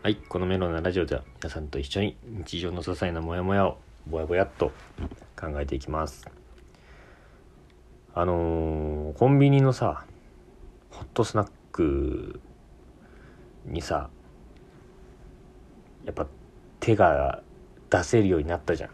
はい、このメロンなラジオでは皆さんと一緒に日常の些細なモヤモヤをぼやぼやっと考えていきます。あのーコンビニのさ、ホットスナックにさ、やっぱ手が出せるようになったじゃん。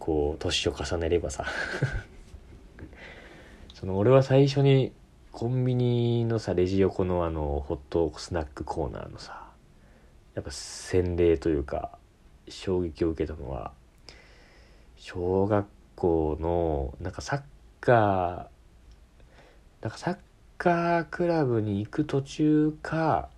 こう、年を重ねればさ。その俺は最初にコンビニのさレジ横のあのホットスナックコーナーのさやっぱ洗礼というか衝撃を受けたのは小学校のなんかサッカーなんかサッカークラブに行く途中か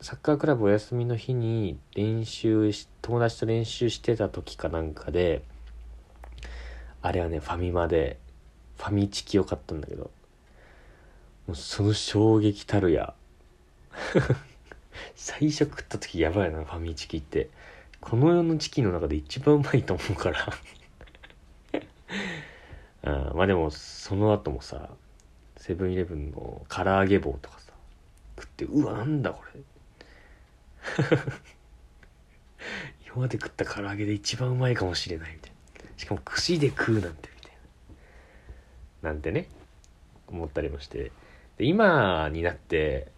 サッカークラブお休みの日に練習し友達と練習してた時かなんかであれはねファミマでファミチキを買ったんだけどもうその衝撃たるや。最初食った時やばいなファミチキって。この世のチキンの中で一番うまいと思うから。あ まあでもその後もさセブンイレブンの唐揚げ棒とかさ食ってうわなんだこれ。今まで食った唐揚げで一番うまいかもしれないみたいな。しかも串で食うなんてみたいな。なんてね思ったりもして。で今になって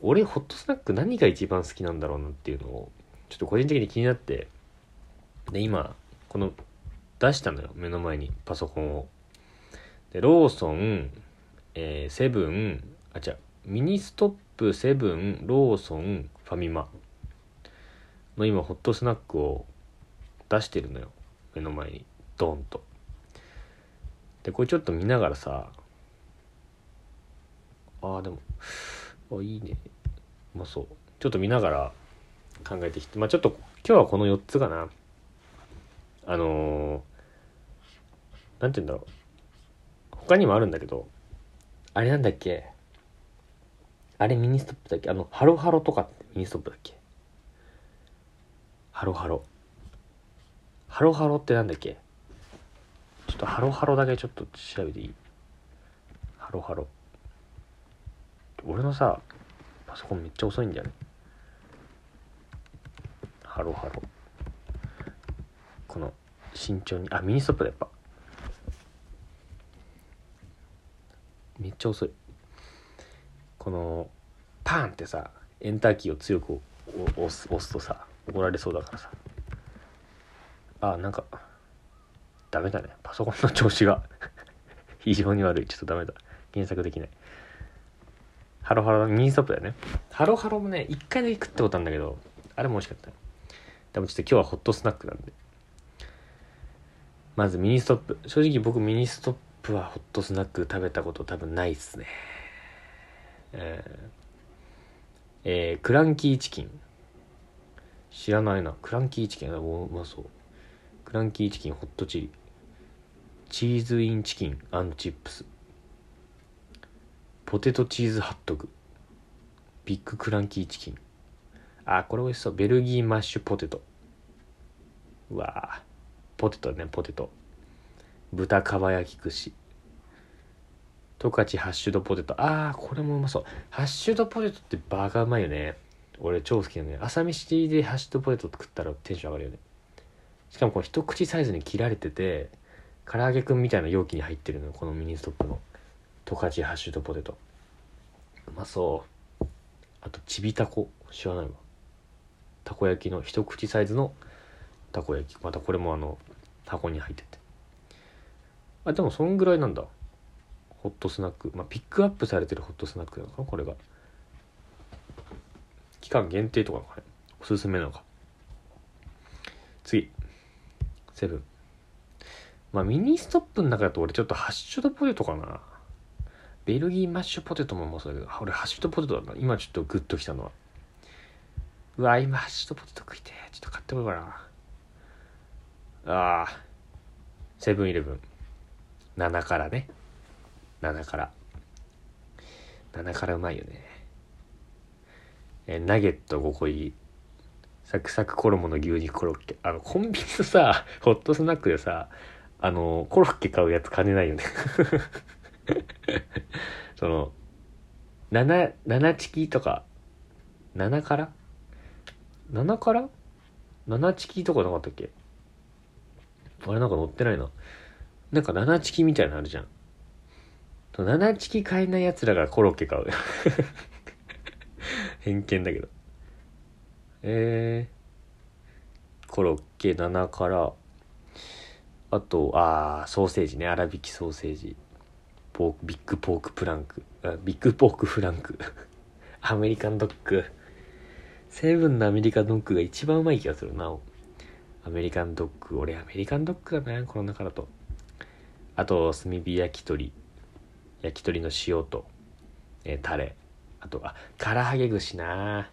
俺ホットスナック何が一番好きなんだろうなっていうのをちょっと個人的に気になってで今この出したのよ目の前にパソコンを。でローソン、えーセブンあ違うミニストップセブンローソンファミマの今ホットスナックを出してるのよ目の前にドーンと。でこれちょっと見ながらさああでもあいいね。まあそう。ちょっと見ながら考えてきて。まあちょっと今日はこの4つかな。あのー、なんて言うんだろう。他にもあるんだけど。あれなんだっけ。あれミニストップだっけ。あのハロハロとかってミニストップだっけ。ハロハロ。ハロハロってなんだっけ。ちょっとハロハロだけちょっと調べていい。ハロハロ。俺のさパソコンめっちゃ遅いんだよね。ハロハロこの慎重にあミニストップだやっぱ。めっちゃ遅い。このパーンってさエンターキーを強く押す押すとさ怒られそうだからさ。あなんかダメだね。パソコンの調子が。非常に悪い。ちょっとダメだ。検索できない。ハロハロミニストップだよね。ハロハロもね一回だけ食ったことあるんだけどあれも美味しかったでもちょっと今日はホットスナックなんで。まずミニストップ。正直僕ミニストップはホットスナック食べたこと多分ないっすね。えーえークランキーチキン。知らないな。クランキーチキン？うまそう。クランキーチキンホットチリ。チーズインチキンチップス。ポテトチーズハットグ。ビッグクランキーチキン。あこれ美味しそう。ベルギーマッシュポテト。うわー。ポテトねポテト。豚かば焼き串。十勝ハッシュドポテト。あーこれもうまそう。ハッシュドポテトってバカうまいよね。俺超好きなのよ。朝飯でハッシュドポテト食ったらテンション上がるよね。しかもこの一口サイズに切られてて唐揚げくんみたいな容器に入ってるのよ。このミニストップの。十勝ハッシュドポテト。うまそう。あとちびたこ。知らないわ。たこ焼きの一口サイズのたこ焼き。またこれもあの箱に入ってて。あでもそんぐらいなんだ。ホットスナック。まあピックアップされてるホットスナックなのかな？これが。期間限定とかなのおすすめなのか。次。セブン。まあミニストップの中だと俺ちょっとハッシュドポテトかな。ベルギーマッシュポテトもうまそうだけど俺ハッシュドポテトだな。今ちょっとグッときたのは。うわ今ハッシュドポテト食いてちょっと買ってこようかな。あーセブンイレブン。7からね。7から7からうまいよね。えナゲット5個入り。サクサク衣の牛肉コロッケ。あのコンビニのさホットスナックでさあのコロッケ買うやつ金ないよね。その7、7チキとか7から？7から？7チキとかなかったっけ？あれなんか乗ってないな。なんか7チキみたいなのあるじゃん。7チキ買えない奴らがコロッケ買う。偏見だけど。えー、コロッケ7から、あと、あー、ソーセージね。粗挽きソーセージ。ポーク、ビッグポークプランク。ビッグポークフランク。アメリカンドッグ。セブンのアメリカンドッグが一番うまい気がするな。アメリカンドッグ。俺アメリカンドッグだな、この中だと。あと、炭火焼き鳥。焼き鳥の塩と、えー、タレ。あと、あ、唐揚げ串な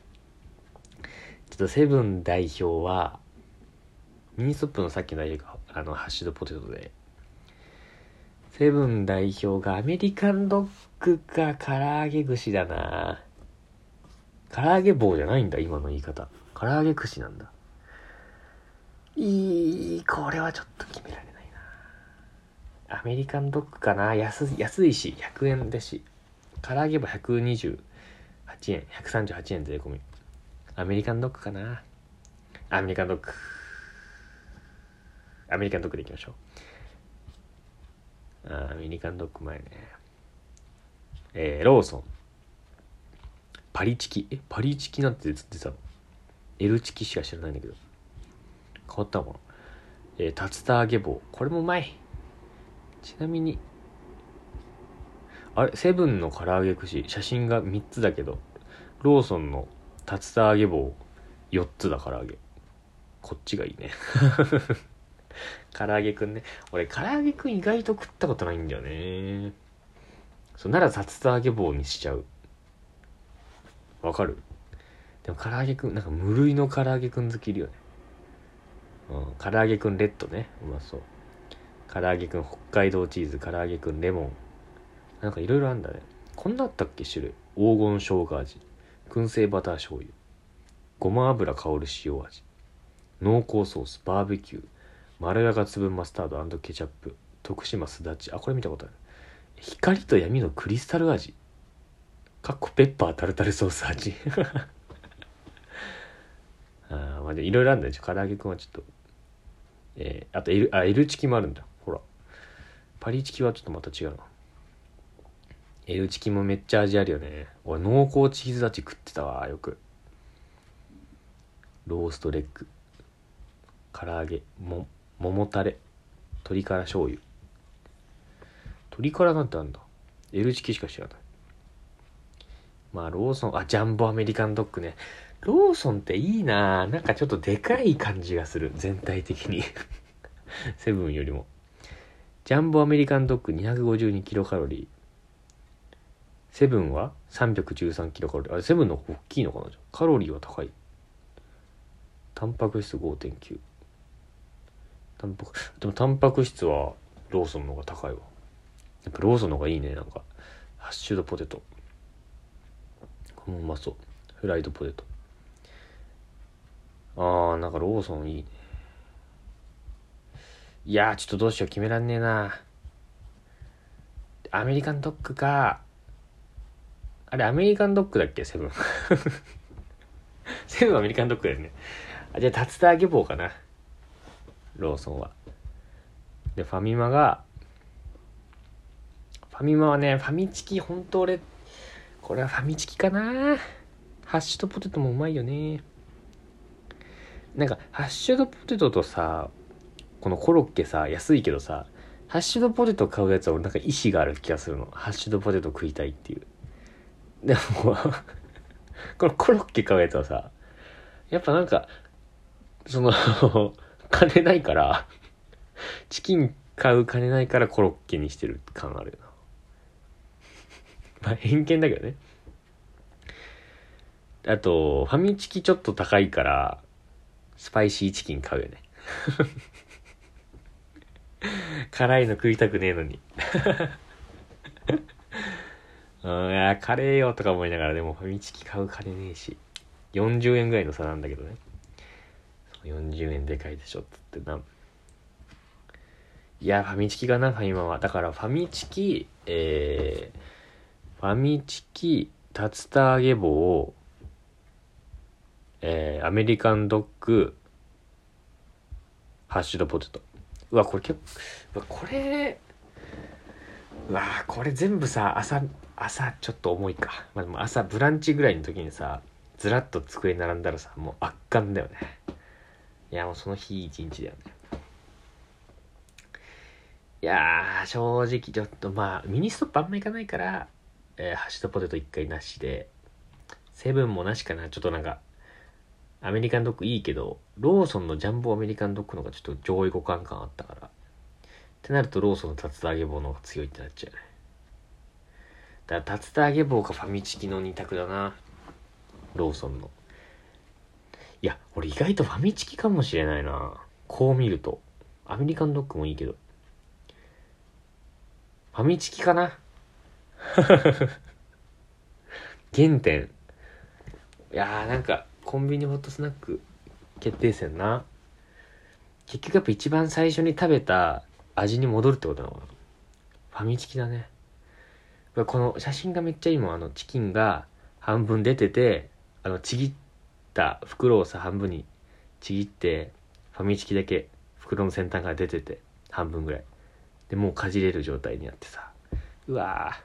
ちょっとセブン代表は、ミニストップのさっきの代表が、あの、ハッシュドポテトで、セブン代表がアメリカンドッグか唐揚げ串だな唐揚げ棒じゃないんだ、今の言い方。唐揚げ串なんだ。いい、これはちょっと決められないな。アメリカンドッグかな安安いし、100円だし。唐揚げ棒128円、138円税込み。アメリカンドッグかなアメリカンドッグ。アメリカンドッグでいきましょう。あアメリカンドッグ前ね。えー、ローソン。パリチキ？え、パリチキなんて出てたの ?L チキしか知らないんだけど。変わったもの。えー、竜田揚げ棒。これもうまい。ちなみに、あれ、セブンの唐揚げ串、写真が3つだけど、ローソンの竜田揚げ棒4つだ唐揚げ。こっちがいいね。唐揚げくんね。俺、唐揚げくん意外と食ったことないんだよね。そう、なら竜田揚げ棒にしちゃう。わかる？でも唐揚げくん、なんか無類の唐揚げくん好きいるよね。うん、唐揚げくんレッドね。うまそう。唐揚げくん北海道チーズ、唐揚げくんレモン。なんかいろいろあんだね。こんなあったっけ種類？黄金生姜味。燻製バター醤油。ごま油香る塩味。濃厚ソース、バーベキュー。まろやか粒マスタードケチャップ。徳島すだち。あ、これ見たことある。光と闇のクリスタル味。かっこペッパータルタルソース味。あまあ、いろいろあるんだよ。唐揚げくんはちょっと。えー、あと L、あ、L チキもあるんだ。ほら。パリチキはちょっとまた違うな。L チキもめっちゃ味あるよね。俺、濃厚チーズ味食ってたわ、よく。ローストレッグ。唐揚げ。も、桃タレ。鶏から醤油。鶏からなんてあるんだ？L チキしか知らない。まあ、ローソン、あ、ジャンボアメリカンドッグね。ローソンっていいななんかちょっとでかい感じがする。全体的に セブンよりも。ジャンボアメリカンドッグ252キロカロリー。セブンは313キロカロリー。あれ、セブンの方が大きいのかな？カロリーは高い。タンパク質5.9。タンパク、でもタンパク質はローソンの方が高いわ。やっぱローソンの方がいいね、なんか。ハッシュドポテト。このうまそう。フライドポテト。あー、なんかローソンいいね。いやー、ちょっとどうしよう決めらんねえな。アメリカンドッグか。あれ、アメリカンドッグだっけ？セブン。セブンアメリカンドッグだよね。あ、じゃあ、竜田揚げ棒かな。ローソンは。で、ファミマが、ファミマはね、ファミチキ、ほんと俺、これはファミチキかなハッシュドポテトもうまいよね。なんか、ハッシュドポテトとさ、このコロッケさ、安いけどさ、ハッシュドポテト買うやつは俺なんか意志がある気がするの。ハッシュドポテト食いたいっていう。でもこのコロッケ買うやつはさ、やっぱなんか、その金ないからチキン買う金ないからコロッケにしてる感あるよな。まあ偏見だけどね。あと、ファミチキちょっと高いから、スパイシーチキン買うよね。辛いの食いたくねえのに。うん、カレーよとか思いながら、でもファミチキ買う金ねえし。40円ぐらいの差なんだけどね。40円でかいでしょ、つってな。いや、ファミチキがな、ファミマは。だから、ファミチキ、えー、ファミチキ、竜田揚げ棒、えー、アメリカンドッグハッシュドポテトうわこれ結構これうわこれ全部さ朝朝ちょっと重いか、まあ、でも朝ブランチぐらいの時にさずらっと机並んだらさもう圧巻だよねいやもうその日一日だよね。いやー正直ちょっとまあミニストップあんまいかないから、えーハッシュドポテト一回なしでセブンもなしかなちょっとなんかアメリカンドッグいいけどローソンのジャンボアメリカンドッグの方がちょっと上位互換感あったから。ってなるとローソンの竜田揚げ棒の方が強いってなっちゃうね。だから竜田揚げ棒かファミチキの二択だな。ローソンの。いや俺意外とファミチキかもしれないな。こう見ると。アメリカンドッグもいいけど。ファミチキかな。原点。いやーなんかコンビニホットスナック決定戦な。結局やっぱ一番最初に食べた味に戻るってことなのかな。ファミチキだね。この写真がめっちゃいいもん。あのチキンが半分出ててあのちぎった袋をさ半分にちぎってファミチキだけ袋の先端から出てて半分ぐらい。でもうかじれる状態になってさ。うわー。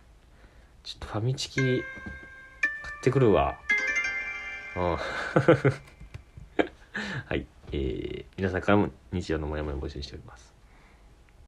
ちょっとファミチキ買ってくるわ。うん。はい、えー、皆さんからも日常のモヤモヤ募集しております。